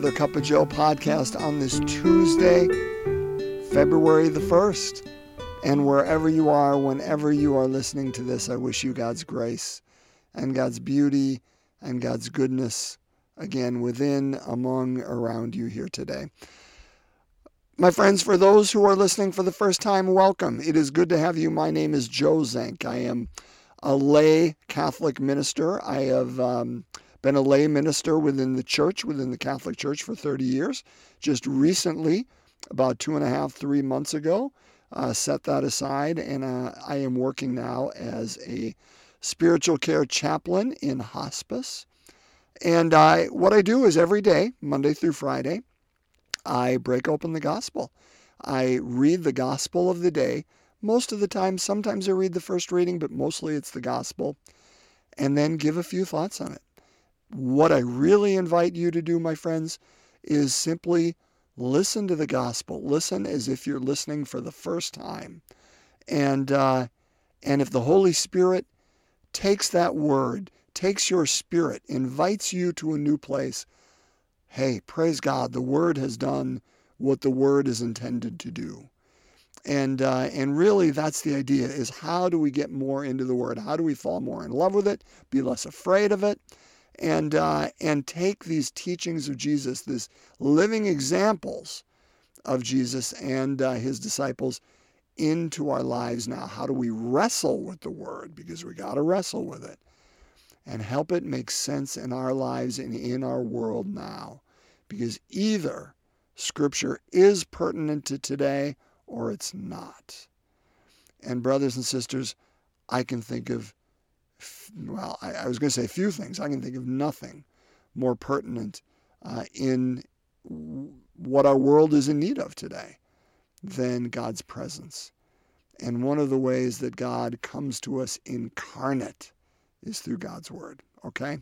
another Cup of Joe podcast on this Tuesday, February the 1st. And wherever you are, whenever you are listening to this, I wish you God's grace and God's beauty and God's goodness again within, among, around you here today. My friends, for those who are listening for the first time, welcome. It is good to have you. My name is Joe Zenk. I am a lay Catholic minister. I have. Um, been a lay minister within the church, within the Catholic Church for 30 years. Just recently, about two and a half, three months ago, uh, set that aside, and uh, I am working now as a spiritual care chaplain in hospice. And I, what I do is every day, Monday through Friday, I break open the gospel. I read the gospel of the day. Most of the time, sometimes I read the first reading, but mostly it's the gospel, and then give a few thoughts on it. What I really invite you to do, my friends, is simply listen to the gospel. Listen as if you're listening for the first time. And, uh, and if the Holy Spirit takes that word, takes your spirit, invites you to a new place, hey, praise God, the word has done what the word is intended to do. And uh, and really, that's the idea: is how do we get more into the Word? How do we fall more in love with it? Be less afraid of it, and uh, and take these teachings of Jesus, these living examples of Jesus and uh, his disciples into our lives now. How do we wrestle with the word? Because we got to wrestle with it and help it make sense in our lives and in our world now. Because either scripture is pertinent to today or it's not. And, brothers and sisters, I can think of well, I, I was going to say a few things. I can think of nothing more pertinent uh, in what our world is in need of today than God's presence. And one of the ways that God comes to us incarnate is through God's word. Okay?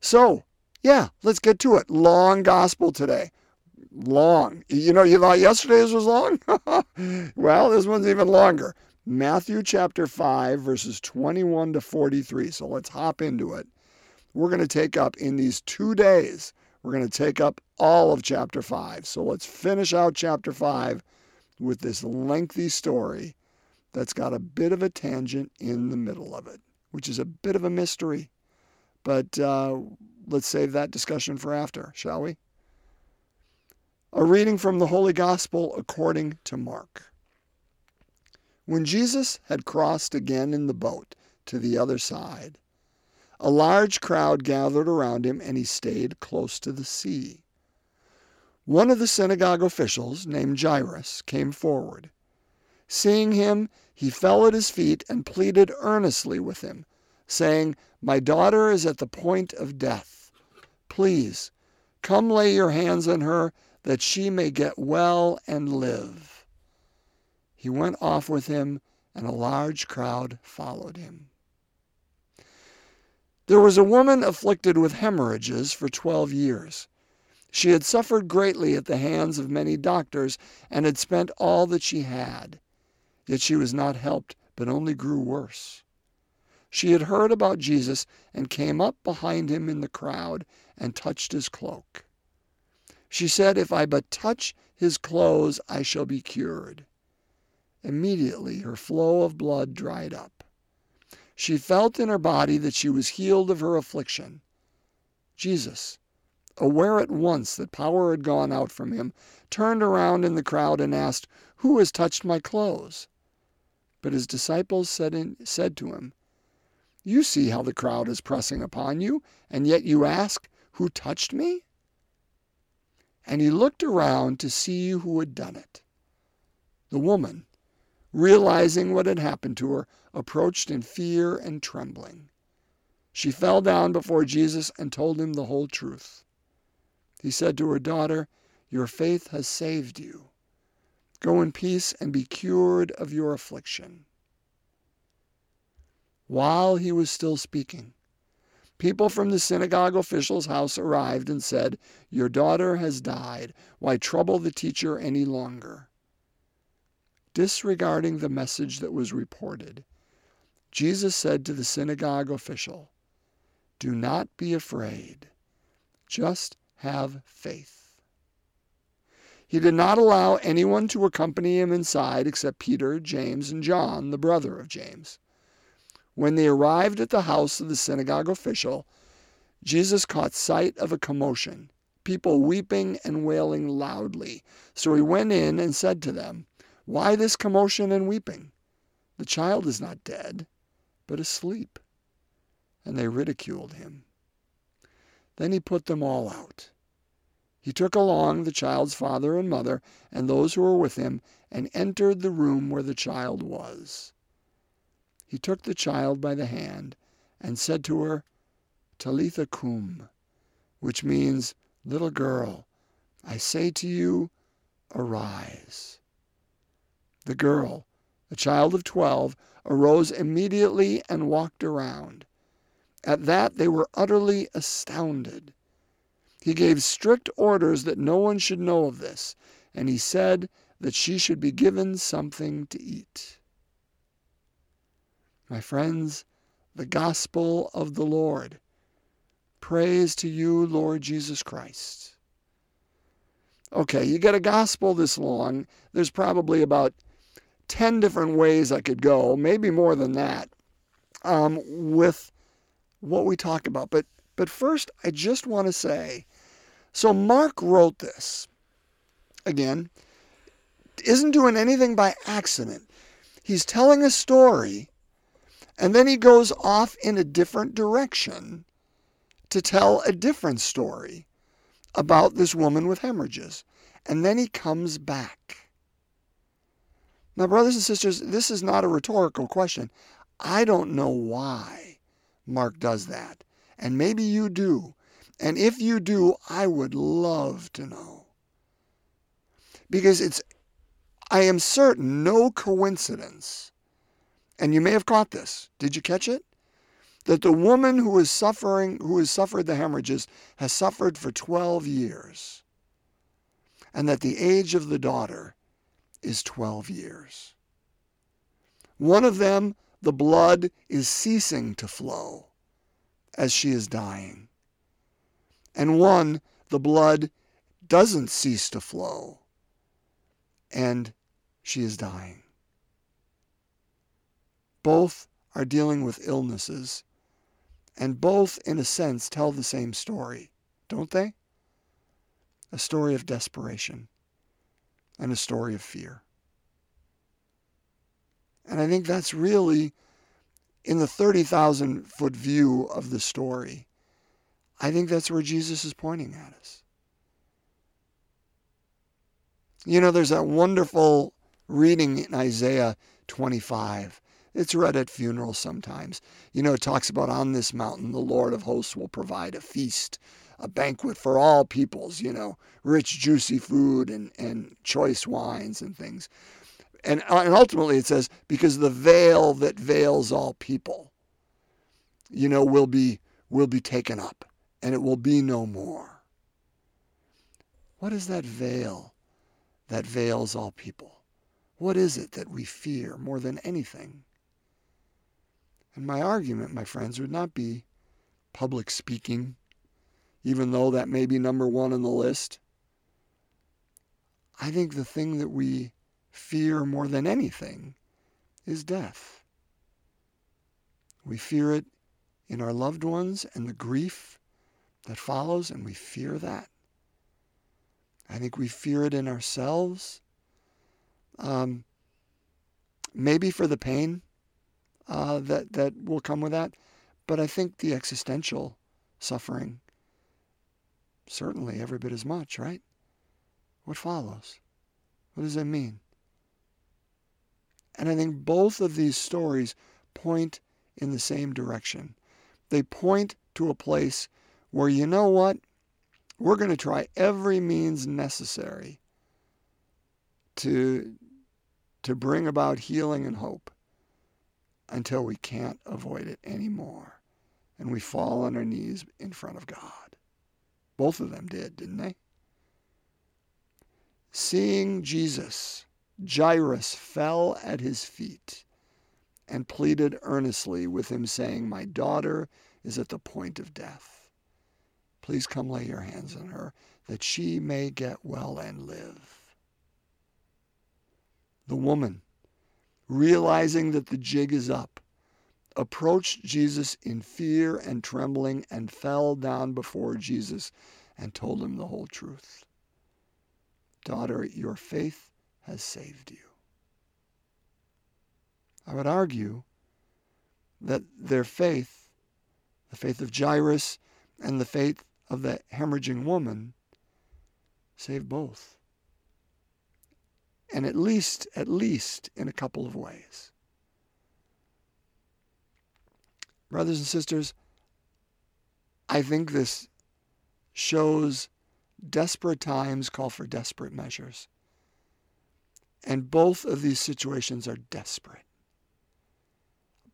So, yeah, let's get to it. Long gospel today. Long. You know, you thought yesterday's was long? well, this one's even longer. Matthew chapter 5, verses 21 to 43. So let's hop into it. We're going to take up in these two days, we're going to take up all of chapter 5. So let's finish out chapter 5 with this lengthy story that's got a bit of a tangent in the middle of it, which is a bit of a mystery. But uh, let's save that discussion for after, shall we? A reading from the Holy Gospel according to Mark. When Jesus had crossed again in the boat to the other side, a large crowd gathered around him and he stayed close to the sea. One of the synagogue officials, named Jairus, came forward. Seeing him, he fell at his feet and pleaded earnestly with him, saying, My daughter is at the point of death. Please, come lay your hands on her that she may get well and live. He went off with him, and a large crowd followed him. There was a woman afflicted with hemorrhages for twelve years. She had suffered greatly at the hands of many doctors and had spent all that she had. Yet she was not helped, but only grew worse. She had heard about Jesus and came up behind him in the crowd and touched his cloak. She said, If I but touch his clothes, I shall be cured. Immediately her flow of blood dried up. She felt in her body that she was healed of her affliction. Jesus, aware at once that power had gone out from him, turned around in the crowd and asked, Who has touched my clothes? But his disciples said, in, said to him, You see how the crowd is pressing upon you, and yet you ask, Who touched me? And he looked around to see who had done it. The woman, realizing what had happened to her, approached in fear and trembling. She fell down before Jesus and told him the whole truth. He said to her daughter, Your faith has saved you. Go in peace and be cured of your affliction. While he was still speaking, people from the synagogue official's house arrived and said, Your daughter has died. Why trouble the teacher any longer? Disregarding the message that was reported, Jesus said to the synagogue official, Do not be afraid. Just have faith. He did not allow anyone to accompany him inside except Peter, James, and John, the brother of James. When they arrived at the house of the synagogue official, Jesus caught sight of a commotion, people weeping and wailing loudly. So he went in and said to them, Why this commotion and weeping? The child is not dead, but asleep. And they ridiculed him. Then he put them all out he took along the child's father and mother and those who were with him, and entered the room where the child was. He took the child by the hand and said to her, Talitha cum, which means, Little girl, I say to you, arise. The girl, a child of twelve, arose immediately and walked around. At that they were utterly astounded. He gave strict orders that no one should know of this, and he said that she should be given something to eat. My friends, the gospel of the Lord. Praise to you, Lord Jesus Christ. Okay, you get a gospel this long. There's probably about 10 different ways I could go, maybe more than that, um, with what we talk about. But, but first, I just want to say so Mark wrote this. Again, isn't doing anything by accident. He's telling a story, and then he goes off in a different direction to tell a different story about this woman with hemorrhages. And then he comes back. Now, brothers and sisters, this is not a rhetorical question. I don't know why Mark does that. And maybe you do. And if you do, I would love to know. Because it's, I am certain, no coincidence, and you may have caught this. Did you catch it? That the woman who is suffering, who has suffered the hemorrhages, has suffered for 12 years. And that the age of the daughter is 12 years. One of them, the blood is ceasing to flow as she is dying and one, the blood doesn't cease to flow, and she is dying. Both are dealing with illnesses, and both, in a sense, tell the same story, don't they? A story of desperation and a story of fear. And I think that's really, in the 30,000 foot view of the story, I think that's where Jesus is pointing at us. You know, there's that wonderful reading in Isaiah 25. It's read at funerals sometimes. You know, it talks about on this mountain, the Lord of hosts will provide a feast, a banquet for all peoples, you know, rich, juicy food and, and choice wines and things. And, uh, and ultimately it says, because the veil that veils all people, you know, will be will be taken up and it will be no more. What is that veil that veils all people? What is it that we fear more than anything? And my argument, my friends, would not be public speaking, even though that may be number one on the list. I think the thing that we fear more than anything is death. We fear it in our loved ones and the grief that follows, and we fear that. I think we fear it in ourselves. Um, maybe for the pain uh, that that will come with that, but I think the existential suffering certainly every bit as much, right? What follows? What does that mean? And I think both of these stories point in the same direction. They point to a place where you know what? We're going to try every means necessary to, to bring about healing and hope until we can't avoid it anymore. And we fall on our knees in front of God. Both of them did, didn't they? Seeing Jesus, Jairus fell at his feet and pleaded earnestly with him, saying, My daughter is at the point of death. Please come lay your hands on her, that she may get well and live. The woman, realizing that the jig is up, approached Jesus in fear and trembling and fell down before Jesus and told him the whole truth. Daughter, your faith has saved you. I would argue that their faith, the faith of Jairus and the faith of the hemorrhaging woman, saved both. And at least, at least in a couple of ways. Brothers and sisters, I think this shows desperate times call for desperate measures. And both of these situations are desperate.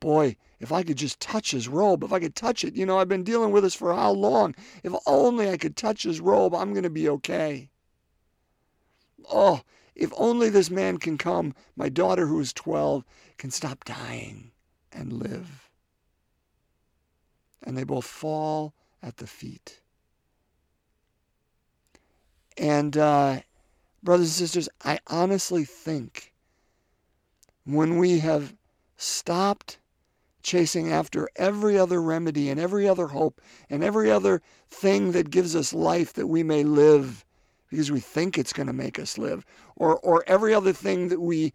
Boy, if I could just touch his robe, if I could touch it, you know, I've been dealing with this for how long? If only I could touch his robe, I'm going to be okay. Oh, if only this man can come, my daughter who is 12 can stop dying and live. And they both fall at the feet. And, uh, brothers and sisters, I honestly think when we have stopped chasing after every other remedy and every other hope and every other thing that gives us life that we may live because we think it's going to make us live, or, or every other thing that we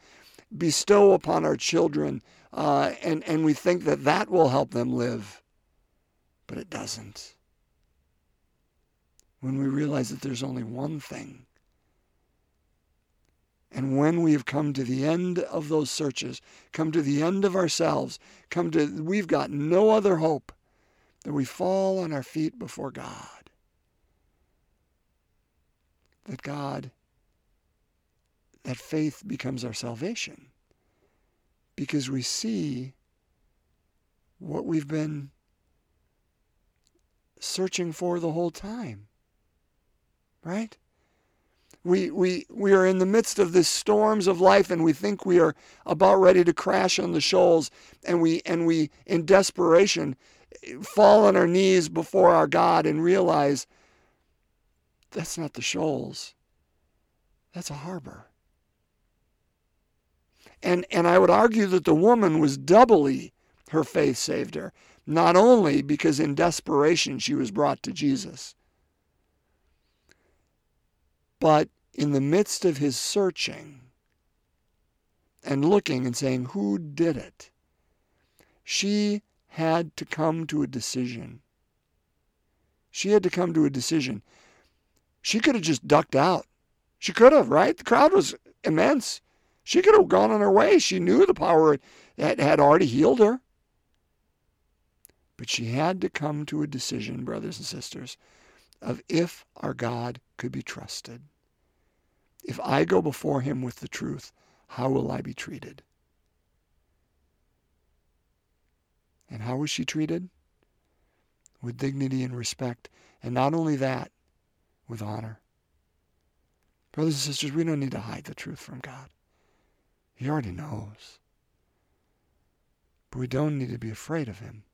bestow upon our children uh, and, and we think that that will help them live, but it doesn't when we realize that there's only one thing. And when we have come to the end of those searches, come to the end of ourselves, come to, we've got no other hope, that we fall on our feet before God. That God, that faith becomes our salvation. Because we see what we've been searching for the whole time right? We, we, we are in the midst of the storms of life and we think we are about ready to crash on the shoals and we, and we in desperation, fall on our knees before our God and realize that's not the shoals. That's a harbor. And, and I would argue that the woman was doubly her faith saved her, not only because in desperation she was brought to Jesus, but in the midst of his searching and looking and saying, Who did it? She had to come to a decision. She had to come to a decision. She could have just ducked out. She could have, right? The crowd was immense. She could have gone on her way. She knew the power had, had already healed her. But she had to come to a decision, brothers and sisters, of if our God could be trusted. If I go before him with the truth, how will I be treated? And how was she treated? With dignity and respect. And not only that, with honor. Brothers and sisters, we don't need to hide the truth from God. He already knows. But we don't need to be afraid of him.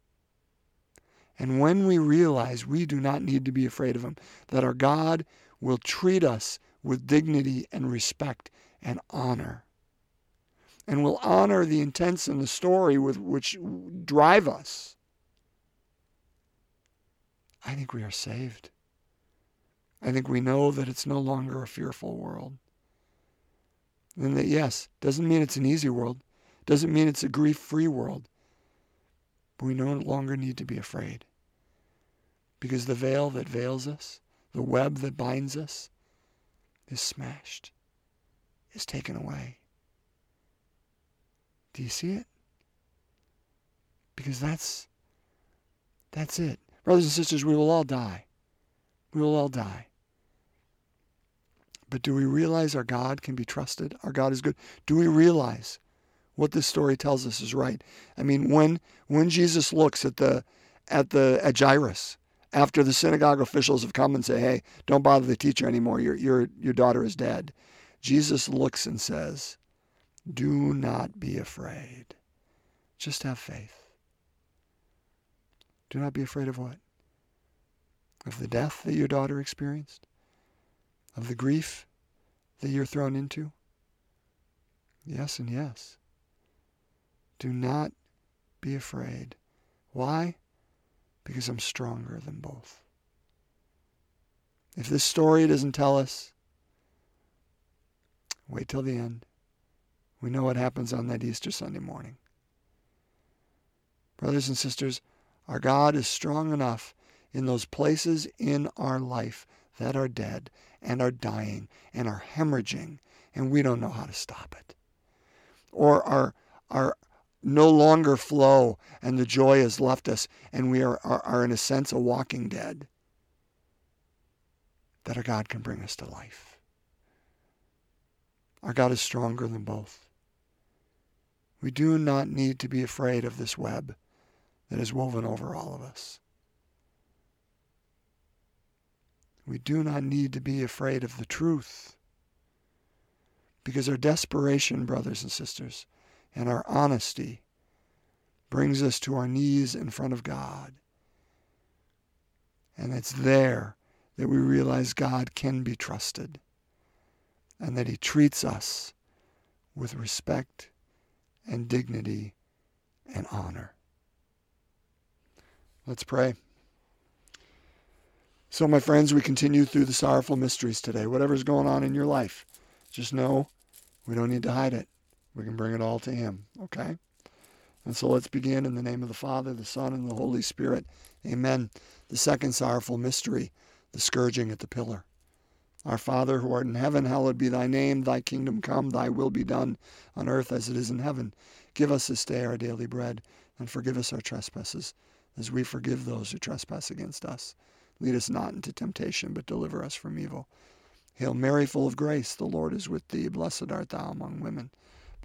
And when we realize we do not need to be afraid of him, that our God will treat us with dignity and respect and honor. And will honor the intents and the story with which drive us. I think we are saved. I think we know that it's no longer a fearful world. And that, yes, doesn't mean it's an easy world, doesn't mean it's a grief free world. We no longer need to be afraid. Because the veil that veils us, the web that binds us, is smashed, is taken away. Do you see it? Because that's that's it. Brothers and sisters, we will all die. We will all die. But do we realize our God can be trusted? Our God is good. Do we realize what this story tells us is right? I mean, when when Jesus looks at the at the at Jairus after the synagogue officials have come and say, "Hey, don't bother the teacher anymore. Your your your daughter is dead." Jesus looks and says, "Do not be afraid. Just have faith. Do not be afraid of what? of the death that your daughter experienced, of the grief that you're thrown into? Yes and yes. Do not be afraid. Why? Because I'm stronger than both. If this story doesn't tell us, wait till the end. We know what happens on that Easter Sunday morning. Brothers and sisters, our God is strong enough in those places in our life that are dead and are dying and are hemorrhaging, and we don't know how to stop it. Or are, are no longer flow and the joy has left us and we are, are, are in a sense a walking dead, that our God can bring us to life. Our God is stronger than both. We do not need to be afraid of this web that is woven over all of us. We do not need to be afraid of the truth. Because our desperation, brothers and sisters, and our honesty brings us to our knees in front of God. And it's there that we realize God can be trusted and that He treats us with respect and dignity and honor. Let's pray. So, my friends, we continue through the sorrowful mysteries today. Whatever's going on in your life, just know we don't need to hide it. We can bring it all to Him, okay? And so let's begin in the name of the Father, the Son, and the Holy Spirit. Amen. The second sorrowful mystery, the scourging at the pillar. Our Father who art in heaven, hallowed be thy name. Thy kingdom come, thy will be done on earth as it is in heaven. Give us this day our daily bread, and forgive us our trespasses as we forgive those who trespass against us. Lead us not into temptation, but deliver us from evil. Hail Mary, full of grace, the Lord is with thee. Blessed art thou among women.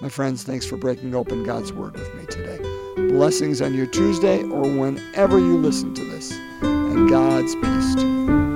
My friends, thanks for breaking open God's Word with me today. Blessings on your Tuesday or whenever you listen to this, and God's peace to you.